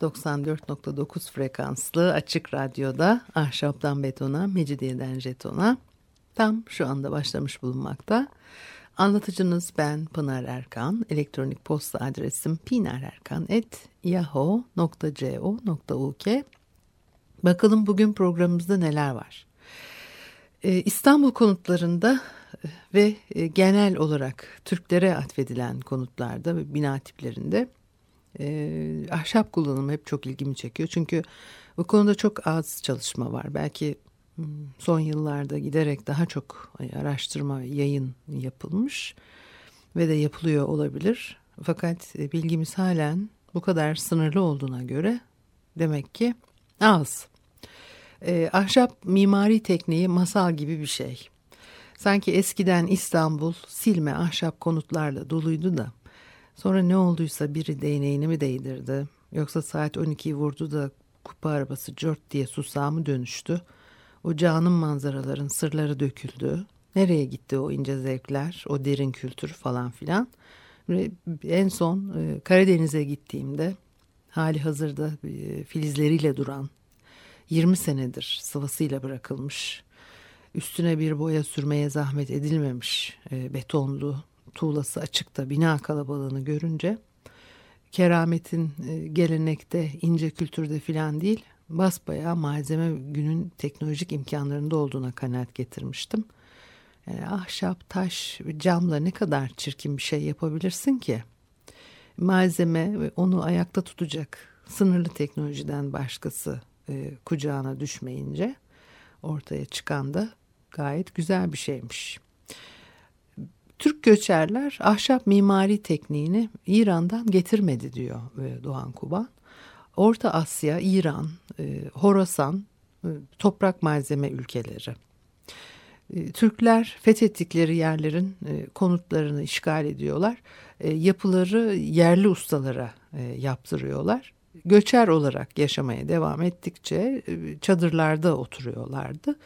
94.9 frekanslı açık radyoda ahşaptan betona, mecidiyeden jetona tam şu anda başlamış bulunmakta. Anlatıcınız ben Pınar Erkan. Elektronik posta adresim pinarerkan.yahoo.co.uk Bakalım bugün programımızda neler var. Ee, İstanbul konutlarında e, ve e, genel olarak Türklere atfedilen konutlarda ve bina tiplerinde e, ahşap kullanımı hep çok ilgimi çekiyor. Çünkü bu konuda çok az çalışma var. Belki hmm, son yıllarda giderek daha çok araştırma, yayın yapılmış ve de yapılıyor olabilir. Fakat bilgimiz halen bu kadar sınırlı olduğuna göre demek ki az. E, ahşap mimari tekniği masal gibi bir şey. Sanki eskiden İstanbul silme ahşap konutlarla doluydu da sonra ne olduysa biri değneğini mi değdirdi yoksa saat 12'yi vurdu da kupa arabası cört diye susağa mı dönüştü? O canım manzaraların sırları döküldü. Nereye gitti o ince zevkler, o derin kültür falan filan. Ve en son e, Karadeniz'e gittiğimde hali hazırda e, filizleriyle duran 20 senedir sıvasıyla bırakılmış, üstüne bir boya sürmeye zahmet edilmemiş e, betonlu, tuğlası açıkta bina kalabalığını görünce kerametin e, gelenekte, ince kültürde filan değil, basbayağı malzeme günün teknolojik imkanlarında olduğuna kanaat getirmiştim. Yani ahşap, taş, camla ne kadar çirkin bir şey yapabilirsin ki? Malzeme ve onu ayakta tutacak sınırlı teknolojiden başkası e, kucağına düşmeyince ortaya çıkan da gayet güzel bir şeymiş. Göçerler ahşap mimari tekniğini İran'dan getirmedi diyor e, Doğan Kuban. Orta Asya, İran, e, Horasan e, toprak malzeme ülkeleri. Türkler fethettikleri yerlerin konutlarını işgal ediyorlar. Yapıları yerli ustalara yaptırıyorlar göçer olarak yaşamaya devam ettikçe çadırlarda oturuyorlardı.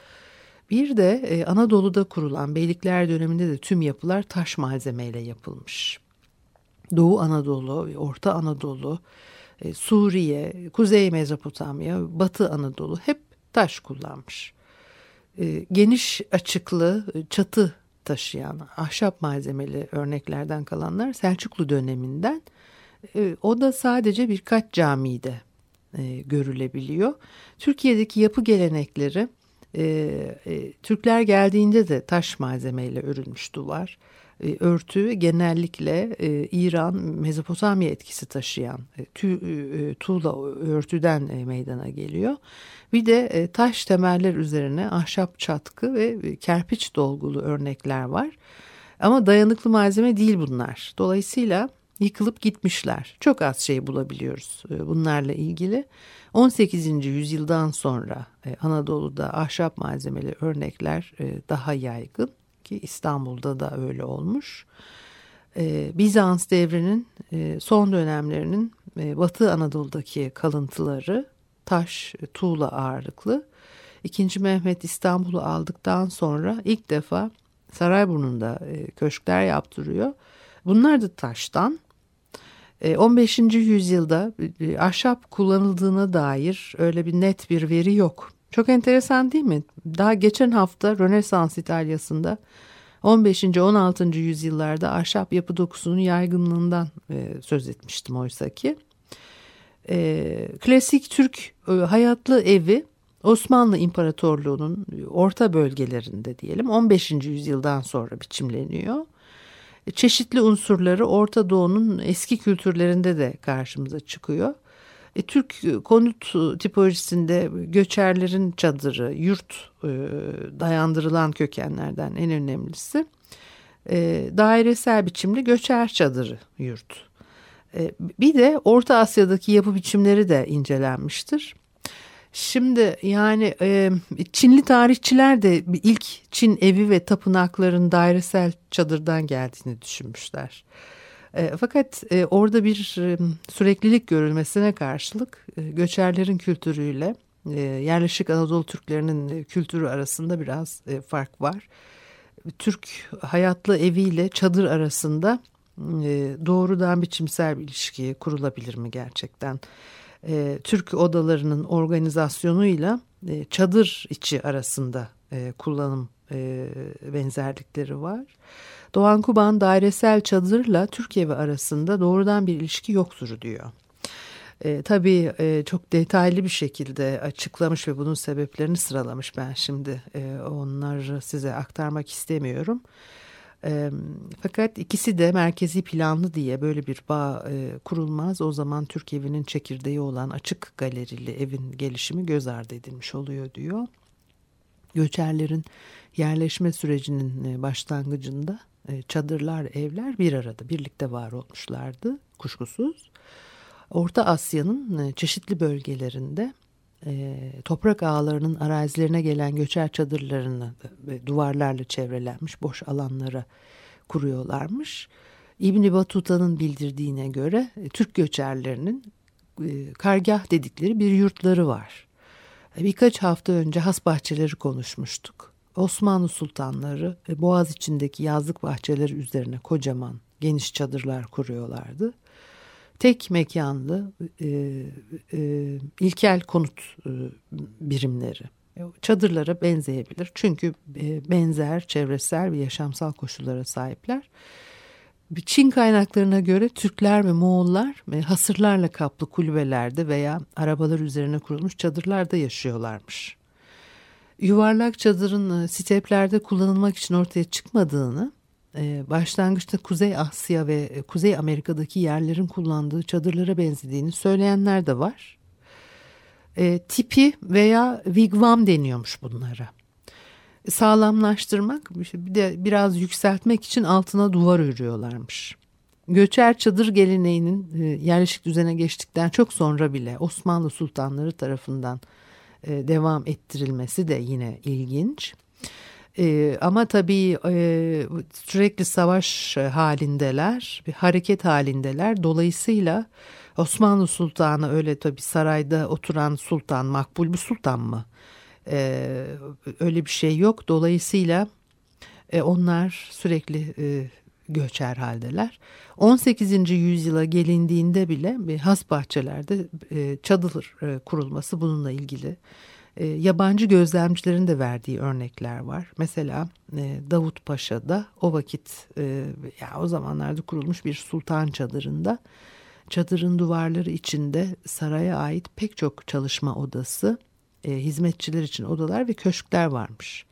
Bir de e, Anadolu'da kurulan Beylikler döneminde de tüm yapılar taş malzemeyle yapılmış. Doğu Anadolu, Orta Anadolu, e, Suriye, Kuzey Mezopotamya, Batı Anadolu hep taş kullanmış. Geniş açıklı çatı taşıyan ahşap malzemeli örneklerden kalanlar Selçuklu döneminden e, o da sadece birkaç camide e, görülebiliyor. Türkiye'deki yapı gelenekleri e, e, Türkler geldiğinde de taş malzemeyle örülmüş duvar. E, örtü genellikle e, İran, Mezopotamya etkisi taşıyan e, tü, e, tuğla örtüden e, meydana geliyor. Bir de e, taş temeller üzerine ahşap çatkı ve e, kerpiç dolgulu örnekler var. Ama dayanıklı malzeme değil bunlar. Dolayısıyla yıkılıp gitmişler. Çok az şey bulabiliyoruz e, bunlarla ilgili. 18. yüzyıldan sonra e, Anadolu'da ahşap malzemeli örnekler e, daha yaygın ki İstanbul'da da öyle olmuş. Bizans devrinin son dönemlerinin Batı Anadolu'daki kalıntıları taş, tuğla ağırlıklı. İkinci Mehmet İstanbul'u aldıktan sonra ilk defa Sarayburnu'nda köşkler yaptırıyor. Bunlar da taştan 15. E, yüzyılda e, ahşap kullanıldığına dair öyle bir net bir veri yok. Çok enteresan değil mi? Daha geçen hafta Rönesans İtalya'sında 15. 16. yüzyıllarda ahşap yapı dokusunun yaygınlığından e, söz etmiştim oysa ki. klasik Türk hayatlı evi Osmanlı İmparatorluğu'nun orta bölgelerinde diyelim 15. yüzyıldan sonra biçimleniyor çeşitli unsurları Orta Doğu'nun eski kültürlerinde de karşımıza çıkıyor. E, Türk konut tipolojisinde göçerlerin çadırı, yurt e, dayandırılan kökenlerden en önemlisi. E, dairesel biçimli göçer çadırı yurt. E, bir de Orta Asya'daki yapı biçimleri de incelenmiştir. Şimdi yani e, Çinli tarihçiler de ilk Çin evi ve tapınakların dairesel çadırdan geldiğini düşünmüşler. E, fakat e, orada bir e, süreklilik görülmesine karşılık e, göçerlerin kültürüyle e, yerleşik Anadolu Türklerinin e, kültürü arasında biraz e, fark var. Türk hayatlı eviyle çadır arasında e, doğrudan biçimsel bir ilişki kurulabilir mi gerçekten? E, Türk odalarının organizasyonuyla e, çadır içi arasında e, kullanım e, benzerlikleri var. Doğan Kuban dairesel çadırla Türk evi arasında doğrudan bir ilişki yoktur diyor. E, tabii e, çok detaylı bir şekilde açıklamış ve bunun sebeplerini sıralamış ben şimdi e, onları size aktarmak istemiyorum. Fakat ikisi de merkezi planlı diye böyle bir bağ e, kurulmaz. O zaman Türk evinin çekirdeği olan açık galerili evin gelişimi göz ardı edilmiş oluyor diyor. Göçerlerin yerleşme sürecinin e, başlangıcında e, çadırlar, evler bir arada birlikte var olmuşlardı kuşkusuz. Orta Asya'nın e, çeşitli bölgelerinde e, toprak ağlarının arazilerine gelen göçer çadırlarını ve duvarlarla çevrelenmiş boş alanlara kuruyorlarmış. İbni Batuta'nın bildirdiğine göre e, Türk göçerlerinin e, kargah dedikleri bir yurtları var. E, birkaç hafta önce has bahçeleri konuşmuştuk. Osmanlı sultanları e, Boğaz içindeki yazlık bahçeleri üzerine kocaman geniş çadırlar kuruyorlardı tek mekanlı e, e, ilkel konut e, birimleri. Çadırlara benzeyebilir çünkü e, benzer çevresel ve yaşamsal koşullara sahipler. Çin kaynaklarına göre Türkler ve Moğollar e, hasırlarla kaplı kulübelerde veya arabalar üzerine kurulmuş çadırlarda yaşıyorlarmış. Yuvarlak çadırın e, steplerde kullanılmak için ortaya çıkmadığını e, başlangıçta Kuzey Asya ve e, Kuzey Amerika'daki yerlerin kullandığı çadırlara benzediğini söyleyenler de var. E, tipi veya wigwam deniyormuş bunlara. Sağlamlaştırmak bir de biraz yükseltmek için altına duvar örüyorlarmış. Göçer çadır geleneğinin e, yerleşik düzene geçtikten çok sonra bile Osmanlı sultanları tarafından e, devam ettirilmesi de yine ilginç. E, ama tabii e, sürekli savaş halindeler, bir hareket halindeler. Dolayısıyla Osmanlı Sultanı öyle tabii sarayda oturan sultan, makbul bir sultan mı? E, öyle bir şey yok. Dolayısıyla e, onlar sürekli e, göçer haldeler. 18. yüzyıla gelindiğinde bile has bahçelerde e, çadır e, kurulması bununla ilgili e, yabancı gözlemcilerin de verdiği örnekler var. Mesela e, Davut Paşa'da o vakit e, ya o zamanlarda kurulmuş bir sultan çadırında çadırın duvarları içinde saraya ait pek çok çalışma odası, e, hizmetçiler için odalar ve köşkler varmış.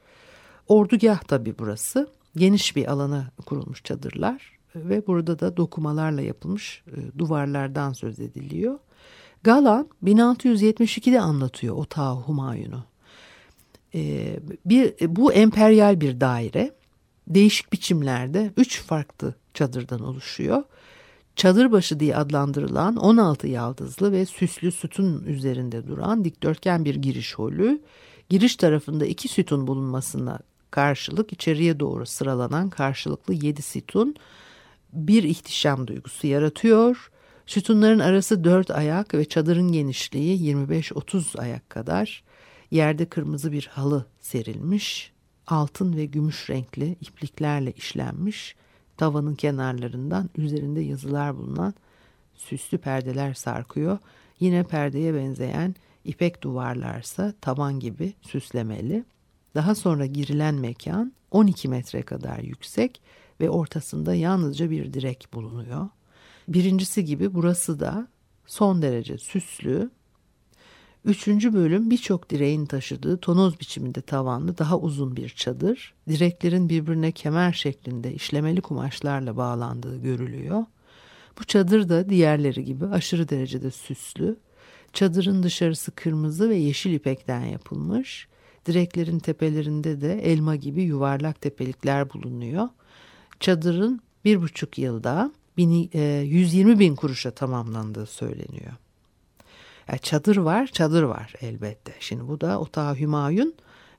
Ordugah tabi burası. Geniş bir alana kurulmuş çadırlar ve burada da dokumalarla yapılmış e, duvarlardan söz ediliyor. Galan 1672'de anlatıyor o Ta Humayun'u. Ee, bir, bu emperyal bir daire değişik biçimlerde üç farklı çadırdan oluşuyor. Çadırbaşı diye adlandırılan 16 yaldızlı ve süslü sütun üzerinde duran dikdörtgen bir giriş holü, giriş tarafında iki sütun bulunmasına karşılık içeriye doğru sıralanan karşılıklı yedi sütun bir ihtişam duygusu yaratıyor. Sütunların arası dört ayak ve çadırın genişliği 25-30 ayak kadar. Yerde kırmızı bir halı serilmiş, altın ve gümüş renkli ipliklerle işlenmiş, tavanın kenarlarından üzerinde yazılar bulunan süslü perdeler sarkıyor. Yine perdeye benzeyen ipek duvarlarsa tavan gibi süslemeli. Daha sonra girilen mekan 12 metre kadar yüksek ve ortasında yalnızca bir direk bulunuyor. Birincisi gibi burası da son derece süslü. Üçüncü bölüm birçok direğin taşıdığı tonoz biçiminde tavanlı daha uzun bir çadır. Direklerin birbirine kemer şeklinde işlemeli kumaşlarla bağlandığı görülüyor. Bu çadır da diğerleri gibi aşırı derecede süslü. Çadırın dışarısı kırmızı ve yeşil ipekten yapılmış. Direklerin tepelerinde de elma gibi yuvarlak tepelikler bulunuyor. Çadırın bir buçuk yılda 120 bin kuruşa tamamlandığı söyleniyor. Yani çadır var, çadır var elbette. Şimdi bu da Otağı Hümayun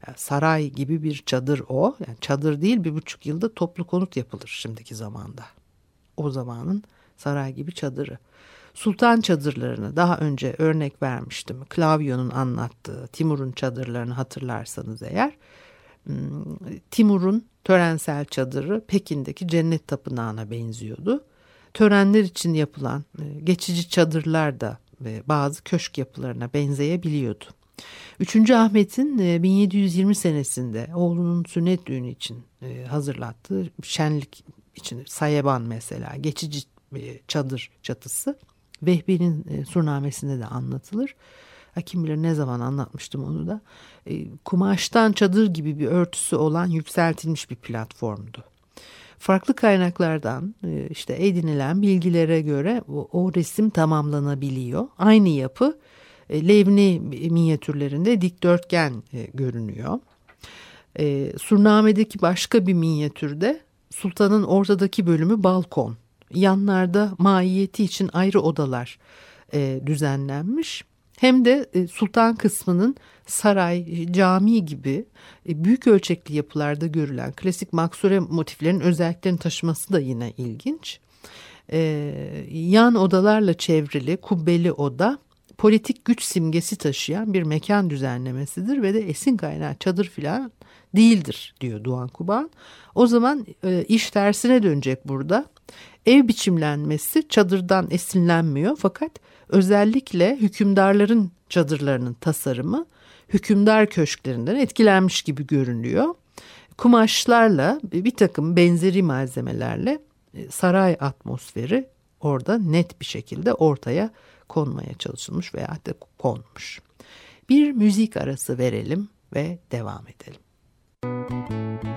yani saray gibi bir çadır o. Yani çadır değil bir buçuk yılda toplu konut yapılır şimdiki zamanda. O zamanın saray gibi çadırı. Sultan çadırlarını daha önce örnek vermiştim. Klavyonun anlattığı Timur'un çadırlarını hatırlarsanız eğer. Hmm, Timur'un törensel çadırı Pekin'deki cennet tapınağına benziyordu. Törenler için yapılan e, geçici çadırlar da ve bazı köşk yapılarına benzeyebiliyordu. 3. Ahmet'in 1720 e, senesinde oğlunun sünnet düğünü için e, hazırlattığı şenlik için sayeban mesela geçici çadır çatısı Vehbi'nin surnamesinde de anlatılır. Kim bilir ne zaman anlatmıştım onu da. Kumaştan çadır gibi bir örtüsü olan yükseltilmiş bir platformdu farklı kaynaklardan e, işte edinilen bilgilere göre o, o resim tamamlanabiliyor. Aynı yapı e, Levni minyatürlerinde dikdörtgen e, görünüyor. Surname'deki başka bir minyatürde sultanın ortadaki bölümü balkon. Yanlarda maiyeti için ayrı odalar düzenlenmiş hem de e, sultan kısmının saray, cami gibi e, büyük ölçekli yapılarda görülen klasik maksure motiflerin özelliklerini taşıması da yine ilginç. E, yan odalarla çevrili kubbeli oda politik güç simgesi taşıyan bir mekan düzenlemesidir ve de esin kaynağı çadır filan değildir diyor Doğan Kuban. O zaman iş tersine dönecek burada. Ev biçimlenmesi çadırdan esinlenmiyor fakat özellikle hükümdarların çadırlarının tasarımı hükümdar köşklerinden etkilenmiş gibi görünüyor. Kumaşlarla bir takım benzeri malzemelerle e, saray atmosferi orada net bir şekilde ortaya konmaya çalışılmış veya da konmuş. Bir müzik arası verelim ve devam edelim. Müzik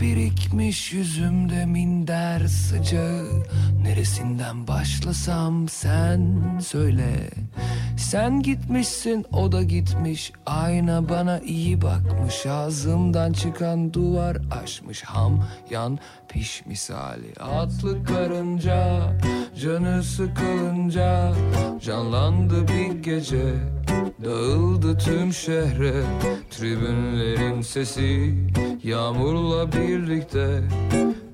Birikmiş yüzümde minder sıcağı. Neresinden başlasam sen söyle. Sen gitmişsin o da gitmiş. Ayna bana iyi bakmış. Ağzımdan çıkan duvar aşmış. Ham yan piş misali Atlı karınca Canı sıkılınca. Canlandı bir gece Dağıldı tüm şehre. Tribünlerin sesi Yağmurla birlikte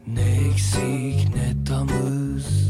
Ne eksik ne tamız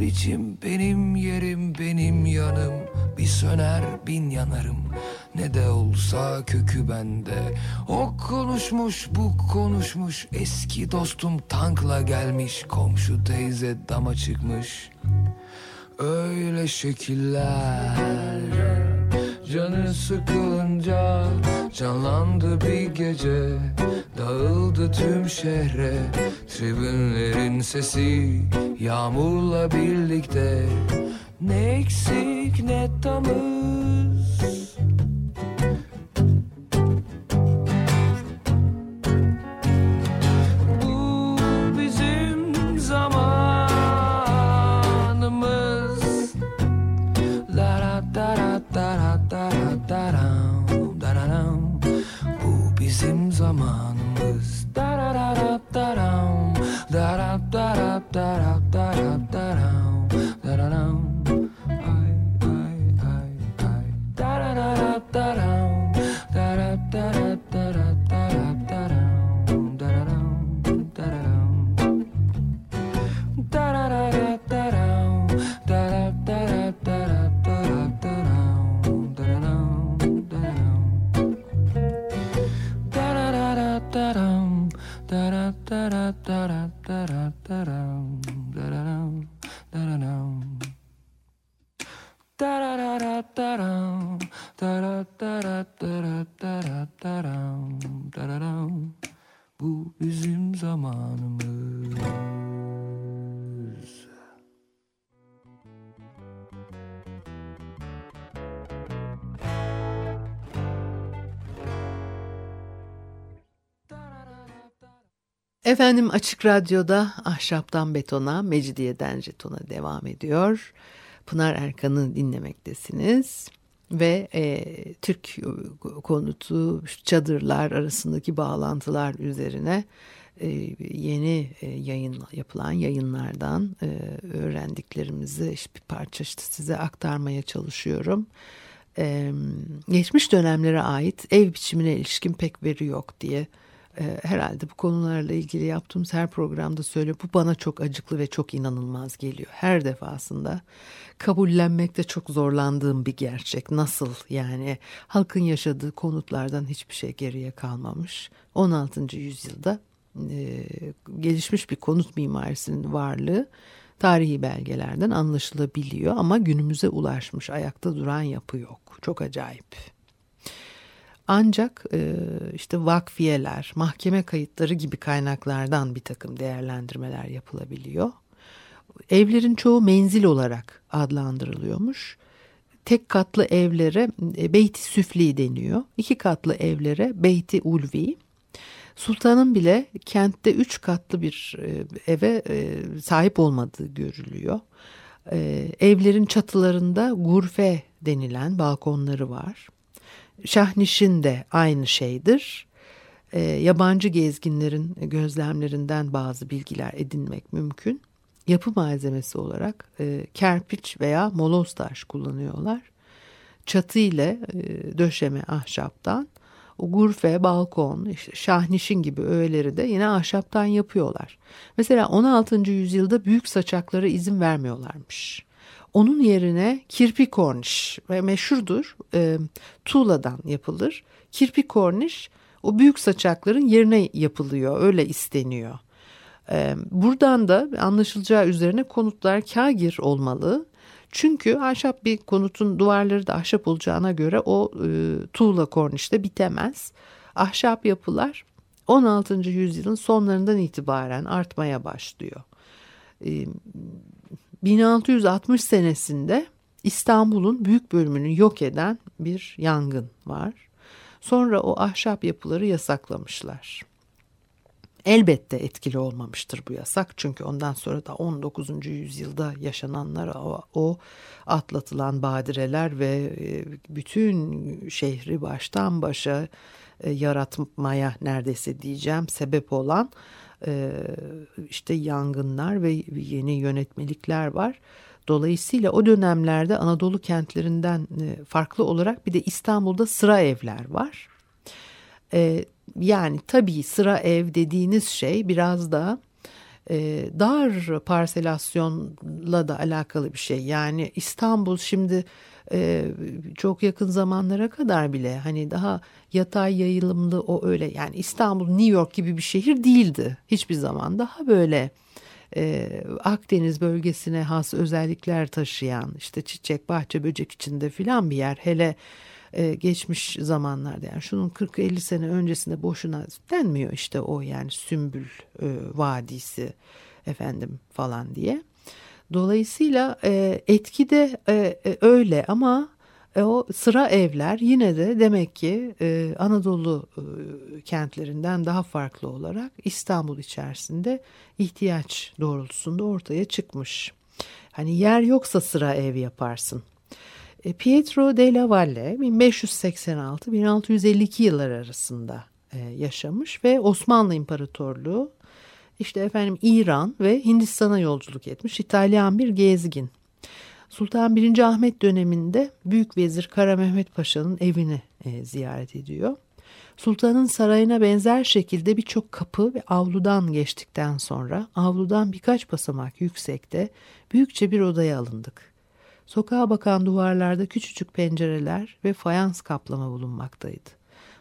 abicim benim yerim benim yanım. Bir söner bin yanarım. Ne de olsa kökü bende. O konuşmuş bu konuşmuş. Eski dostum tankla gelmiş. Komşu teyze dama çıkmış. Öyle şekiller Canı sıkılınca canlandı bir gece Dağıldı tüm şehre. Tribünlerin sesi Yağmurla birlikte. Ne eksik ne tamız Bu bizim zamanımız. Efendim Açık Radyo'da Ahşaptan Betona, Mecidiyeden Jeton'a devam ediyor. Pınar Erkan'ı dinlemektesiniz. Ve e, Türk konutu çadırlar arasındaki bağlantılar üzerine e, yeni e, yayın yapılan yayınlardan e, öğrendiklerimizi işte bir parça işte size aktarmaya çalışıyorum. E, geçmiş dönemlere ait ev biçimine ilişkin pek veri yok diye e, herhalde bu konularla ilgili yaptığımız her programda söyle bu bana çok acıklı ve çok inanılmaz geliyor. Her defasında kabullenmekte çok zorlandığım bir gerçek. Nasıl yani halkın yaşadığı konutlardan hiçbir şey geriye kalmamış. 16. yüzyılda e, gelişmiş bir konut mimarisinin varlığı tarihi belgelerden anlaşılabiliyor ama günümüze ulaşmış ayakta duran yapı yok. Çok acayip. Ancak e, işte vakfiyeler, mahkeme kayıtları gibi kaynaklardan bir takım değerlendirmeler yapılabiliyor. Evlerin çoğu menzil olarak adlandırılıyormuş. Tek katlı evlere e, beyti süfli deniyor. İki katlı evlere beyti ulvi. Sultanın bile kentte üç katlı bir e, eve sahip olmadığı görülüyor. Evlerin çatılarında gurfe denilen balkonları var. Şahnişin de aynı şeydir. E, yabancı gezginlerin gözlemlerinden bazı bilgiler edinmek mümkün. Yapı malzemesi olarak e, kerpiç veya moloz taş kullanıyorlar. Çatı ile e, döşeme ahşaptan, gurfe, balkon, işte şahnişin gibi öğeleri de yine ahşaptan yapıyorlar. Mesela 16. yüzyılda büyük saçaklara izin vermiyorlarmış. Onun yerine kirpi korniş ve meşhurdur e, tuğladan yapılır. Kirpi korniş o büyük saçakların yerine yapılıyor öyle isteniyor. E, buradan da anlaşılacağı üzerine konutlar kagir olmalı. Çünkü ahşap bir konutun duvarları da ahşap olacağına göre o e, tuğla kornişte bitemez. Ahşap yapılar 16. yüzyılın sonlarından itibaren artmaya başlıyor. E, 1660 senesinde İstanbul'un büyük bölümünü yok eden bir yangın var. Sonra o ahşap yapıları yasaklamışlar. Elbette etkili olmamıştır bu yasak çünkü ondan sonra da 19. yüzyılda yaşananlar o, o atlatılan badireler ve e, bütün şehri baştan başa e, yaratmaya neredeyse diyeceğim sebep olan işte yangınlar ve yeni yönetmelikler var. Dolayısıyla o dönemlerde Anadolu kentlerinden farklı olarak bir de İstanbul'da sıra evler var. Yani tabii sıra ev dediğiniz şey biraz da dar parselasyonla da alakalı bir şey. Yani İstanbul şimdi çok yakın zamanlara kadar bile hani daha yatay yayılımlı o öyle yani İstanbul New York gibi bir şehir değildi hiçbir zaman daha böyle Akdeniz bölgesine has özellikler taşıyan işte çiçek bahçe böcek içinde filan bir yer hele geçmiş zamanlarda yani şunun 40-50 sene öncesinde boşuna denmiyor işte o yani Sümbül Vadisi efendim falan diye. Dolayısıyla e, etki de e, e, öyle ama e, o sıra evler yine de demek ki e, Anadolu e, kentlerinden daha farklı olarak İstanbul içerisinde ihtiyaç doğrultusunda ortaya çıkmış. Hani yer yoksa sıra ev yaparsın. E, Pietro della Valle 1586-1652 yıllar arasında e, yaşamış ve Osmanlı İmparatorluğu işte efendim İran ve Hindistan'a yolculuk etmiş İtalyan bir gezgin. Sultan 1. Ahmet döneminde Büyük Vezir Kara Mehmet Paşa'nın evini e, ziyaret ediyor. Sultanın sarayına benzer şekilde birçok kapı ve avludan geçtikten sonra avludan birkaç basamak yüksekte büyükçe bir odaya alındık. Sokağa bakan duvarlarda küçücük pencereler ve fayans kaplama bulunmaktaydı.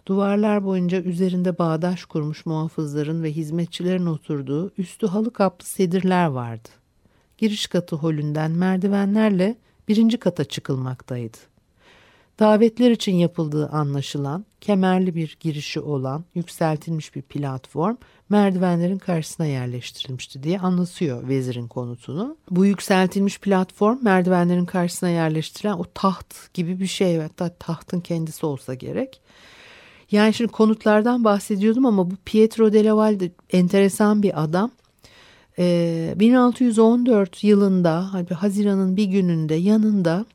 Duvarlar boyunca üzerinde bağdaş kurmuş muhafızların ve hizmetçilerin oturduğu üstü halı kaplı sedirler vardı. Giriş katı holünden merdivenlerle birinci kata çıkılmaktaydı. Davetler için yapıldığı anlaşılan kemerli bir girişi olan yükseltilmiş bir platform merdivenlerin karşısına yerleştirilmişti diye anlatıyor vezirin konutunu. Bu yükseltilmiş platform merdivenlerin karşısına yerleştirilen o taht gibi bir şey hatta tahtın kendisi olsa gerek. Yani şimdi konutlardan bahsediyordum ama bu Pietro della Valle enteresan bir adam. Ee, 1614 yılında Haziran'ın bir gününde yanında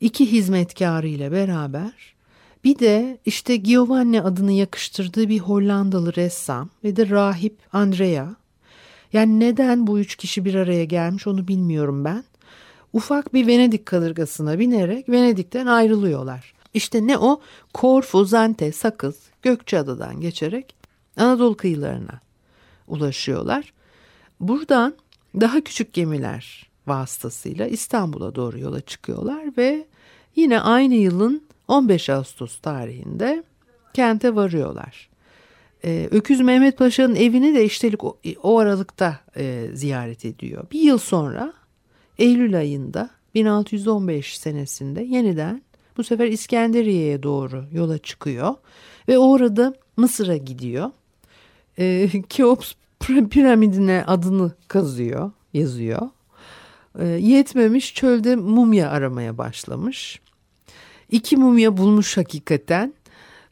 iki hizmetkarı ile beraber bir de işte Giovanni adını yakıştırdığı bir Hollandalı ressam ve de rahip Andrea. Yani neden bu üç kişi bir araya gelmiş onu bilmiyorum ben. Ufak bir Venedik kadırgasına binerek Venedik'ten ayrılıyorlar. İşte ne o? Korfu, Zante, Sakız, Gökçeada'dan geçerek Anadolu kıyılarına ulaşıyorlar. Buradan daha küçük gemiler vasıtasıyla İstanbul'a doğru yola çıkıyorlar ve yine aynı yılın 15 Ağustos tarihinde kente varıyorlar. Ee, Öküz Mehmet Paşa'nın evini de iştelik o, o aralıkta e, ziyaret ediyor. Bir yıl sonra Eylül ayında 1615 senesinde yeniden bu sefer İskenderiye'ye doğru yola çıkıyor ve orada Mısır'a gidiyor. E, Keops piramidine adını kazıyor, yazıyor. E, yetmemiş çölde mumya aramaya başlamış. İki mumya bulmuş hakikaten.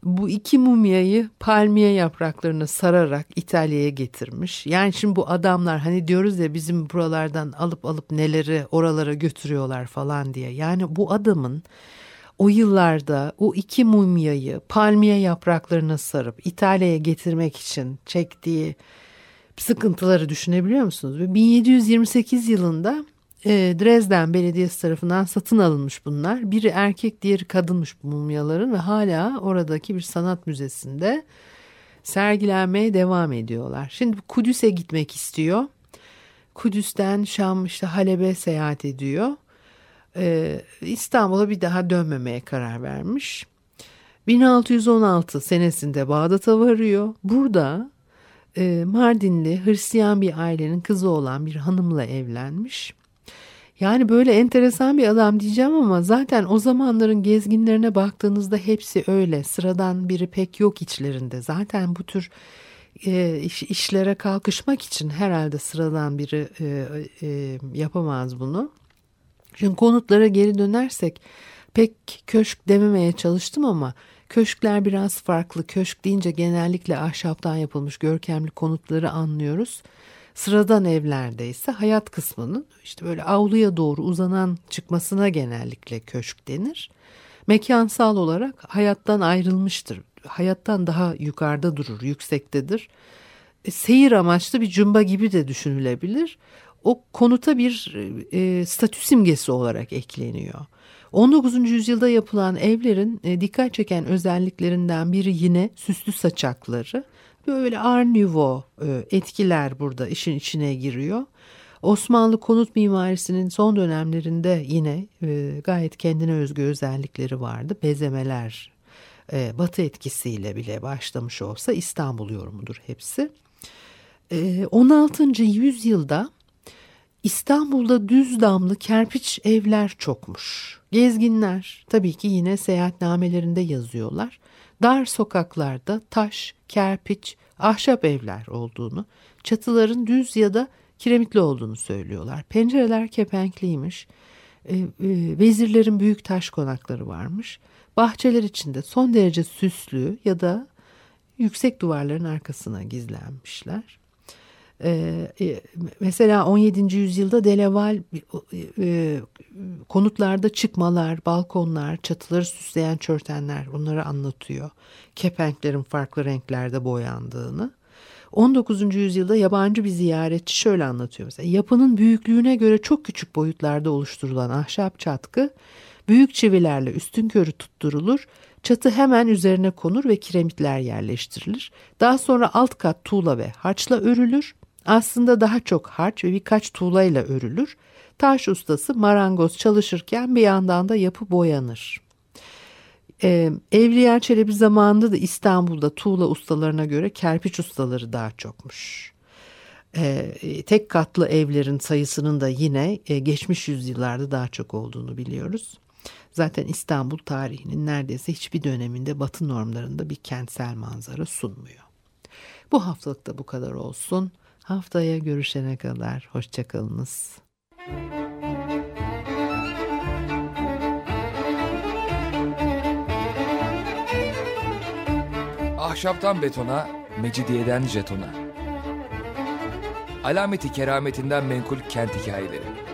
Bu iki mumyayı palmiye yapraklarına sararak İtalya'ya getirmiş. Yani şimdi bu adamlar hani diyoruz ya bizim buralardan alıp alıp neleri oralara götürüyorlar falan diye. Yani bu adamın o yıllarda o iki mumyayı palmiye yapraklarına sarıp İtalya'ya getirmek için çektiği sıkıntıları düşünebiliyor musunuz? Ve 1728 yılında e, Dresden Belediyesi tarafından satın alınmış bunlar. Biri erkek diğeri kadınmış bu mumyaların ve hala oradaki bir sanat müzesinde sergilenmeye devam ediyorlar. Şimdi Kudüs'e gitmek istiyor. Kudüs'ten Şam işte Halep'e seyahat ediyor. Ee, İstanbul'a bir daha dönmemeye karar vermiş. 1616 senesinde Bağdat'a varıyor. Burada e, Mardinli Hristiyan bir ailenin kızı olan bir hanımla evlenmiş. Yani böyle enteresan bir adam diyeceğim ama zaten o zamanların gezginlerine baktığınızda hepsi öyle. Sıradan biri pek yok içlerinde. Zaten bu tür e, iş, işlere kalkışmak için herhalde sıradan biri e, e, yapamaz bunu. Şimdi konutlara geri dönersek pek köşk dememeye çalıştım ama köşkler biraz farklı. Köşk deyince genellikle ahşaptan yapılmış görkemli konutları anlıyoruz. Sıradan evlerde ise hayat kısmının işte böyle avluya doğru uzanan çıkmasına genellikle köşk denir. Mekansal olarak hayattan ayrılmıştır. Hayattan daha yukarıda durur, yüksektedir. E, seyir amaçlı bir cumba gibi de düşünülebilir. O konuta bir e, statü simgesi olarak ekleniyor. 19. yüzyılda yapılan evlerin e, dikkat çeken özelliklerinden biri yine süslü saçakları. Böyle Art Nouveau e, etkiler burada işin içine giriyor. Osmanlı konut mimarisinin son dönemlerinde yine e, gayet kendine özgü özellikleri vardı. Bezemeler, e, batı etkisiyle bile başlamış olsa İstanbul yorumudur hepsi. 16. yüzyılda İstanbul'da düz damlı kerpiç evler çokmuş. Gezginler tabii ki yine seyahatnamelerinde yazıyorlar dar sokaklarda taş, kerpiç, ahşap evler olduğunu, çatıların düz ya da kiremitli olduğunu söylüyorlar. Pencereler kepenkliymiş, e, e, vezirlerin büyük taş konakları varmış. Bahçeler içinde son derece süslü ya da yüksek duvarların arkasına gizlenmişler. Ee, e, mesela 17. yüzyılda Delaval e, konutlarda çıkmalar, balkonlar, çatıları süsleyen çörtenler bunları anlatıyor. Kepenklerin farklı renklerde boyandığını. 19. yüzyılda yabancı bir ziyaretçi şöyle anlatıyor mesela. Yapının büyüklüğüne göre çok küçük boyutlarda oluşturulan ahşap çatkı büyük çivilerle üstün körü tutturulur. Çatı hemen üzerine konur ve kiremitler yerleştirilir. Daha sonra alt kat tuğla ve harçla örülür. Aslında daha çok harç ve birkaç tuğlayla örülür. Taş ustası marangoz çalışırken bir yandan da yapı boyanır. Ee, Evliya Çelebi zamanında da İstanbul'da tuğla ustalarına göre kerpiç ustaları daha çokmuş. Ee, tek katlı evlerin sayısının da yine e, geçmiş yüzyıllarda daha çok olduğunu biliyoruz. Zaten İstanbul tarihinin neredeyse hiçbir döneminde batı normlarında bir kentsel manzara sunmuyor. Bu haftalık da bu kadar olsun. Haftaya görüşene kadar hoşçakalınız. Ahşaptan betona, mecidiyeden jetona. Alameti kerametinden menkul kent hikayeleri.